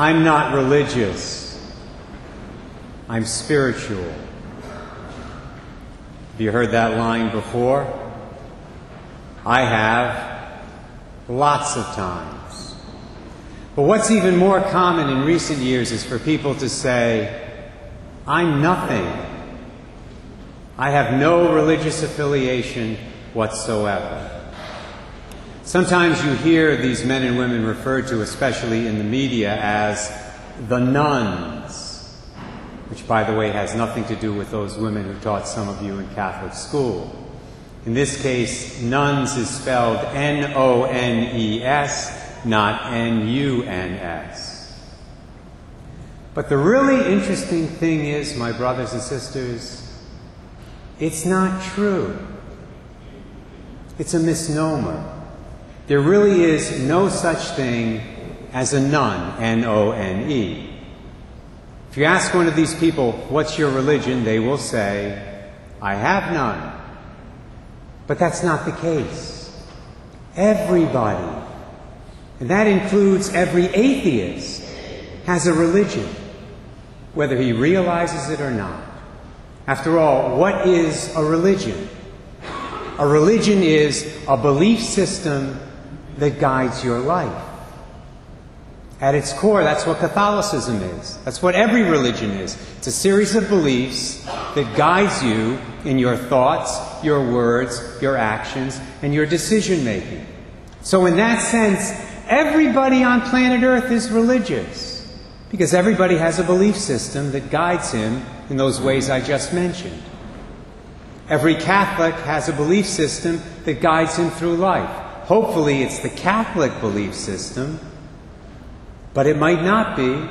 I'm not religious. I'm spiritual. Have you heard that line before? I have lots of times. But what's even more common in recent years is for people to say, I'm nothing. I have no religious affiliation whatsoever. Sometimes you hear these men and women referred to, especially in the media, as the nones, which, by the way, has nothing to do with those women who taught some of you in Catholic school. In this case, nones is spelled N O N E S, not N U N S. But the really interesting thing is, my brothers and sisters, it's not true. It's a misnomer. There really is no such thing as a none, N O N E. If you ask one of these people, What's your religion? they will say, I have none. But that's not the case. Everybody, and that includes every atheist, has a religion, whether he realizes it or not. After all, what is a religion? A religion is a belief system that guides your life. At its core, that's what Catholicism is. That's what every religion is. It's a series of beliefs that guides you in your thoughts, your words, your actions, and your decision making. So, in that sense, everybody on planet Earth is religious because everybody has a belief system that guides him in those ways I just mentioned. Every Catholic has a belief system that guides him through life. Hopefully, it's the Catholic belief system, but it might not be.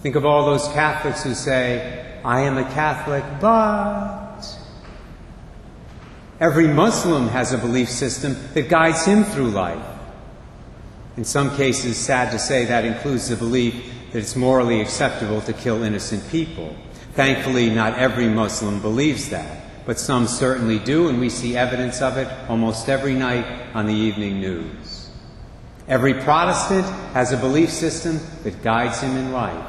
Think of all those Catholics who say, I am a Catholic, but. Every Muslim has a belief system that guides him through life. In some cases, sad to say, that includes the belief that it's morally acceptable to kill innocent people. Thankfully, not every Muslim believes that but some certainly do, and we see evidence of it almost every night on the evening news. Every Protestant has a belief system that guides him in life.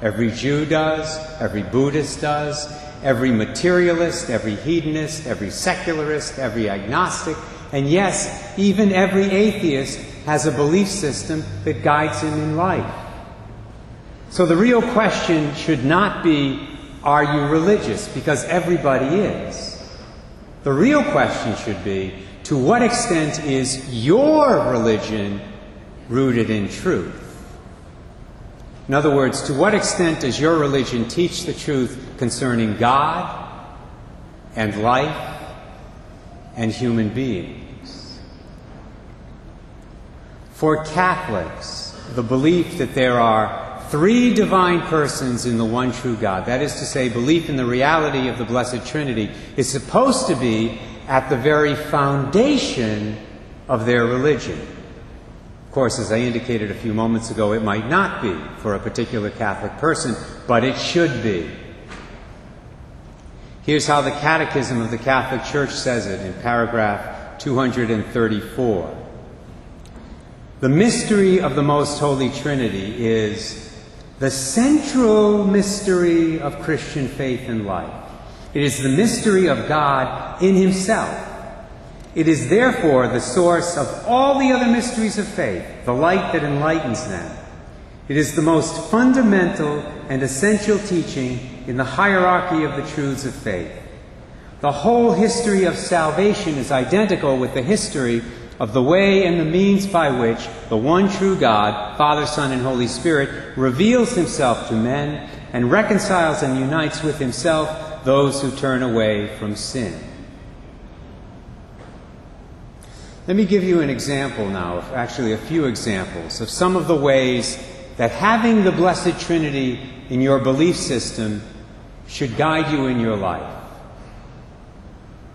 Every Jew does, every Buddhist does, every materialist, every hedonist, every secularist, every agnostic, and yes, even every atheist has a belief system that guides him in life. So the real question should not be are you religious? Because everybody is. The real question should be to what extent is your religion rooted in truth? In other words, to what extent does your religion teach the truth concerning God and life and human beings? For Catholics, the belief that there are three divine persons in the one true God, that is to say, belief in the reality of the Blessed Trinity, is supposed to be at the very foundation of their religion. Of course, as I indicated a few moments ago, it might not be for a particular Catholic person, but it should be. Here's how the Catechism of the Catholic Church says it in paragraph 234. The mystery of the Most Holy Trinity is the central mystery of Christian faith and life. It is the mystery of God in Himself. It is therefore the source of all the other mysteries of faith, the light that enlightens them. It is the most fundamental and essential teaching in the hierarchy of the truths of faith. The whole history of salvation is identical with the history of the way and the means by which the one true God, Father, Son, and Holy Spirit, reveals himself to men and reconciles and unites with himself those who turn away from sin. Let me give you an example now, actually a few examples, of some of the ways that having the Blessed Trinity in your belief system should guide you in your life.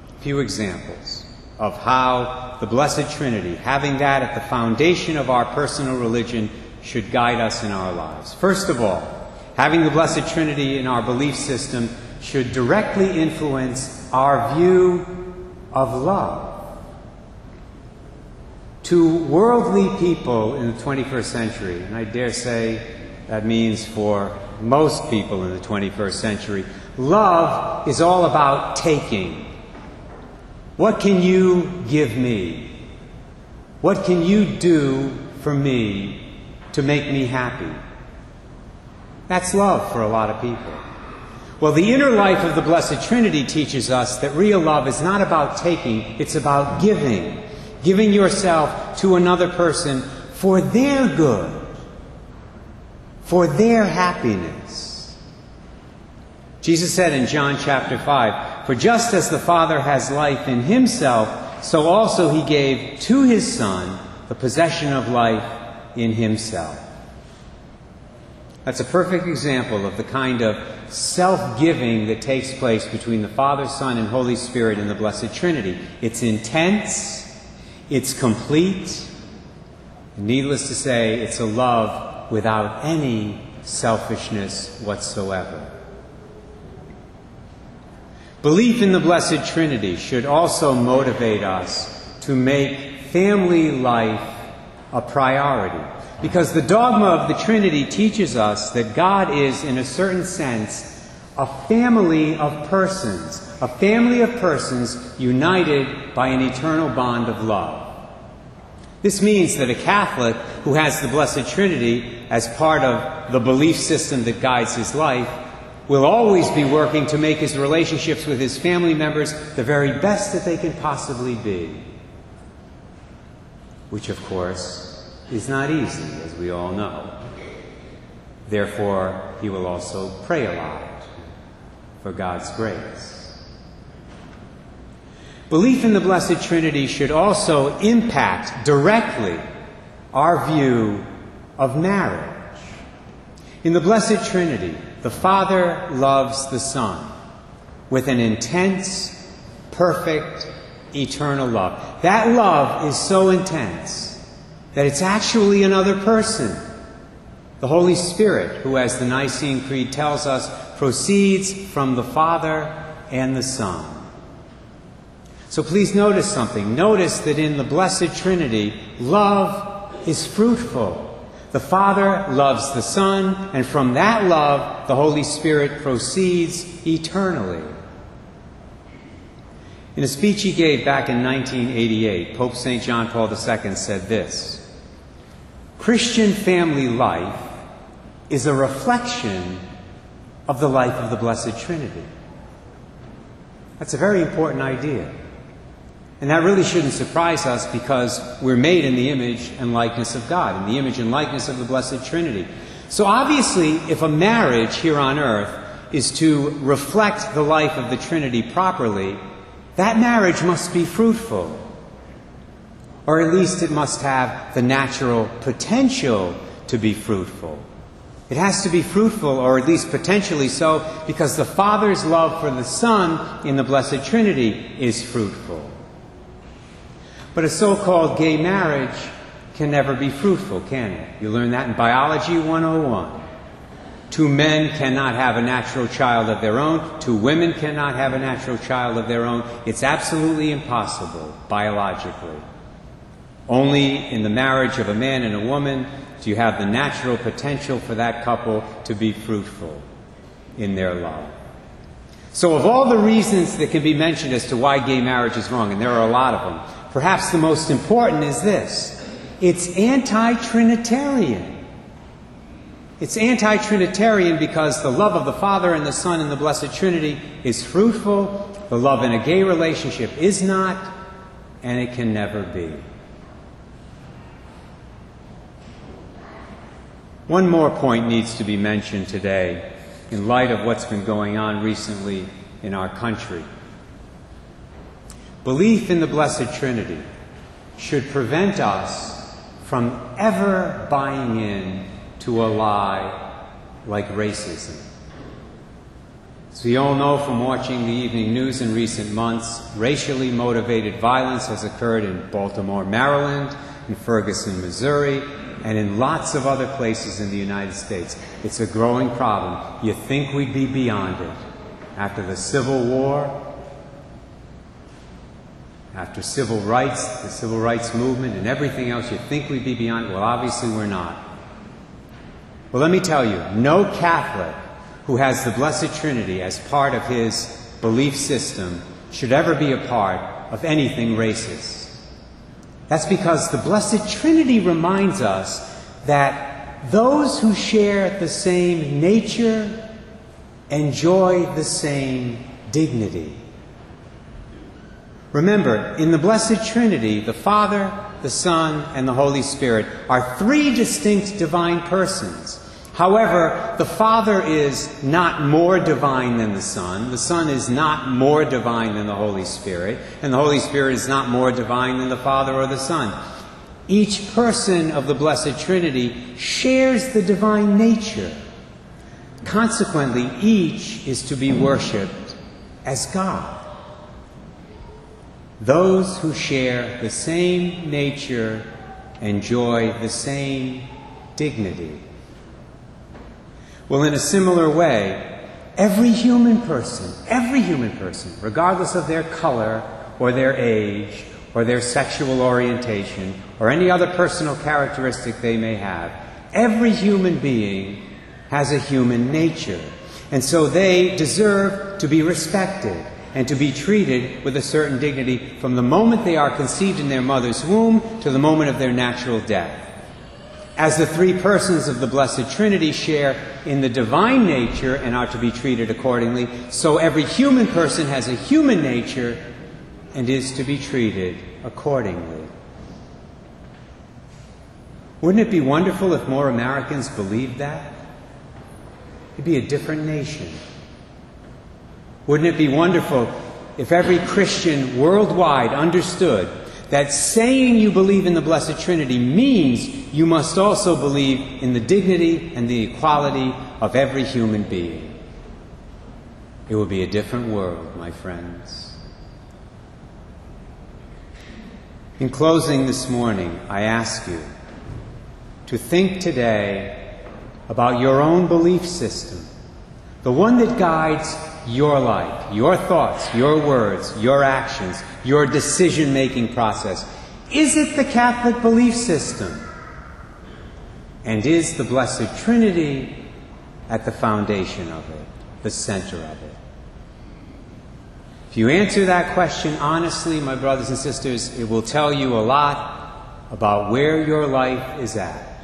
A few examples of how the Blessed Trinity, having that at the foundation of our personal religion, should guide us in our lives. First of all, having the Blessed Trinity in our belief system should directly influence our view of love. To worldly people in the 21st century, and I dare say that means for most people in the 21st century, love is all about taking. What can you give me? What can you do for me to make me happy? That's love for a lot of people. Well, the inner life of the Blessed Trinity teaches us that real love is not about taking, it's about giving. Giving yourself to another person for their good, for their happiness. Jesus said in John chapter 5 For just as the Father has life in himself, so also he gave to his Son the possession of life in himself. That's a perfect example of the kind of self giving that takes place between the Father, Son, and Holy Spirit in the Blessed Trinity. It's intense, it's complete. Needless to say, it's a love without any selfishness whatsoever. Belief in the Blessed Trinity should also motivate us to make family life a priority. Because the dogma of the Trinity teaches us that God is, in a certain sense, a family of persons, a family of persons united by an eternal bond of love. This means that a Catholic who has the Blessed Trinity as part of the belief system that guides his life will always be working to make his relationships with his family members the very best that they can possibly be. Which, of course, is not easy, as we all know. Therefore, he will also pray a lot for God's grace. Belief in the Blessed Trinity should also impact directly our view of marriage. In the Blessed Trinity, the Father loves the Son with an intense, perfect, eternal love. That love is so intense that it's actually another person. The Holy Spirit, who, as the Nicene Creed tells us, proceeds from the Father and the Son. So please notice something. Notice that in the Blessed Trinity, love is fruitful. The Father loves the Son, and from that love, the Holy Spirit proceeds eternally. In a speech he gave back in 1988, Pope St. John Paul II said this Christian family life is a reflection of the life of the Blessed Trinity. That's a very important idea. And that really shouldn't surprise us because we're made in the image and likeness of God, in the image and likeness of the Blessed Trinity. So obviously, if a marriage here on earth is to reflect the life of the Trinity properly, that marriage must be fruitful or at least it must have the natural potential to be fruitful. It has to be fruitful, or at least potentially so, because the Father's love for the Son in the Blessed Trinity is fruitful. But a so called gay marriage can never be fruitful, can it? You learn that in Biology 101. Two men cannot have a natural child of their own. Two women cannot have a natural child of their own. It's absolutely impossible biologically. Only in the marriage of a man and a woman do you have the natural potential for that couple to be fruitful in their love. So, of all the reasons that can be mentioned as to why gay marriage is wrong, and there are a lot of them, perhaps the most important is this it's anti Trinitarian. It's anti Trinitarian because the love of the Father and the Son and the Blessed Trinity is fruitful, the love in a gay relationship is not, and it can never be. One more point needs to be mentioned today in light of what's been going on recently in our country. Belief in the Blessed Trinity should prevent us from ever buying in to a lie like racism. As we all know from watching the evening news in recent months, racially motivated violence has occurred in Baltimore, Maryland, in Ferguson, Missouri, and in lots of other places in the United States. It's a growing problem. You think we'd be beyond it. After the Civil War, after civil rights, the civil rights movement, and everything else, you think we'd be beyond it. Well, obviously we're not. Well, let me tell you, no Catholic who has the Blessed Trinity as part of his belief system should ever be a part of anything racist. That's because the Blessed Trinity reminds us that those who share the same nature enjoy the same dignity. Remember, in the Blessed Trinity, the Father, the Son, and the Holy Spirit are three distinct divine persons. However, the Father is not more divine than the Son, the Son is not more divine than the Holy Spirit, and the Holy Spirit is not more divine than the Father or the Son. Each person of the Blessed Trinity shares the divine nature. Consequently, each is to be worshiped as God. Those who share the same nature enjoy the same dignity. Well, in a similar way, every human person, every human person, regardless of their color or their age or their sexual orientation or any other personal characteristic they may have, every human being has a human nature. And so they deserve to be respected and to be treated with a certain dignity from the moment they are conceived in their mother's womb to the moment of their natural death. As the three persons of the Blessed Trinity share in the divine nature and are to be treated accordingly, so every human person has a human nature and is to be treated accordingly. Wouldn't it be wonderful if more Americans believed that? It'd be a different nation. Wouldn't it be wonderful if every Christian worldwide understood that saying you believe in the Blessed Trinity means you must also believe in the dignity and the equality of every human being. It would be a different world, my friends. In closing this morning, I ask you to think today about your own belief system, the one that guides your life, your thoughts, your words, your actions, your decision making process? Is it the Catholic belief system? And is the Blessed Trinity at the foundation of it, the center of it? If you answer that question honestly, my brothers and sisters, it will tell you a lot about where your life is at.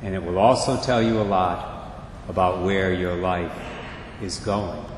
And it will also tell you a lot about where your life is going.